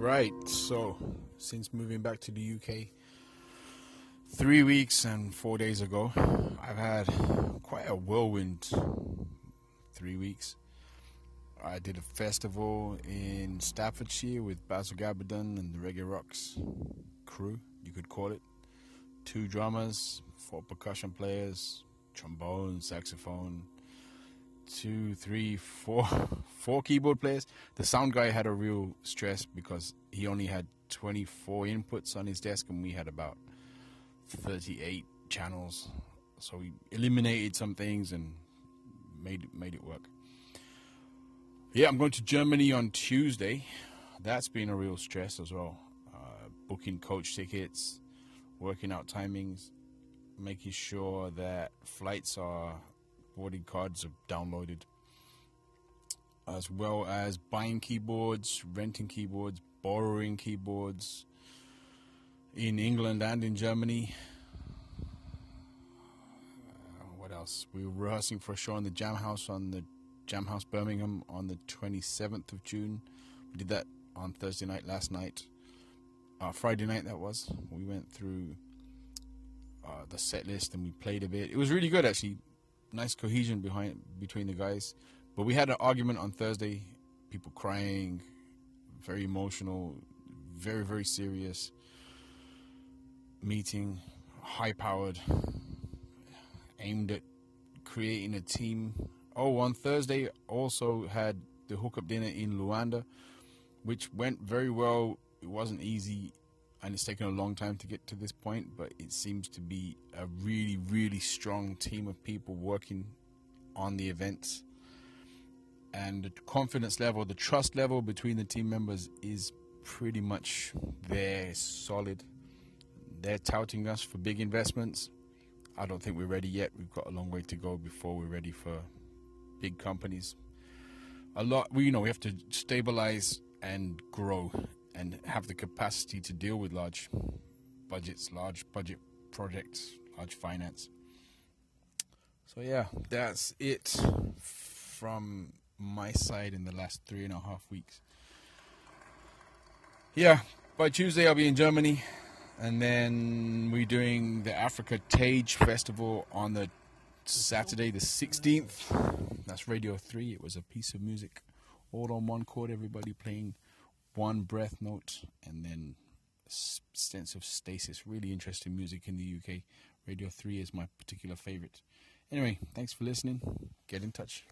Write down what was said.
Right, so since moving back to the UK three weeks and four days ago, I've had quite a whirlwind three weeks. I did a festival in Staffordshire with Basil Gabbidon and the Reggae Rocks crew, you could call it. Two drummers, four percussion players, trombone, saxophone, two, three, four, four keyboard players. The sound guy had a real stress because he only had 24 inputs on his desk, and we had about 38 channels. So we eliminated some things and made made it work. Yeah, I'm going to Germany on Tuesday. That's been a real stress as well. Uh, booking coach tickets, working out timings, making sure that flights are boarding cards are downloaded, as well as buying keyboards, renting keyboards, borrowing keyboards in England and in Germany. Uh, what else? We were rehearsing for a show in the Jam House on the Jam House Birmingham on the 27th of June. We did that on Thursday night last night. Uh, Friday night that was. We went through uh, the set list and we played a bit. It was really good actually nice cohesion behind between the guys. But we had an argument on Thursday. People crying, very emotional, very very serious meeting, high powered, aimed at creating a team. Oh, on Thursday also had the hookup dinner in Luanda, which went very well. It wasn't easy and it's taken a long time to get to this point, but it seems to be a really, really strong team of people working on the events. And the confidence level, the trust level between the team members is pretty much there, solid. They're touting us for big investments. I don't think we're ready yet. We've got a long way to go before we're ready for big companies. A lot, we you know we have to stabilize and grow and have the capacity to deal with large budgets, large budget projects, large finance. So yeah, that's it from my side in the last three and a half weeks. Yeah, by Tuesday I'll be in Germany, and then we're doing the Africa Tage Festival on the Saturday the 16th. That's Radio 3. It was a piece of music all on one chord, everybody playing one breath note and then sense of stasis. Really interesting music in the UK. Radio 3 is my particular favorite. Anyway, thanks for listening. Get in touch.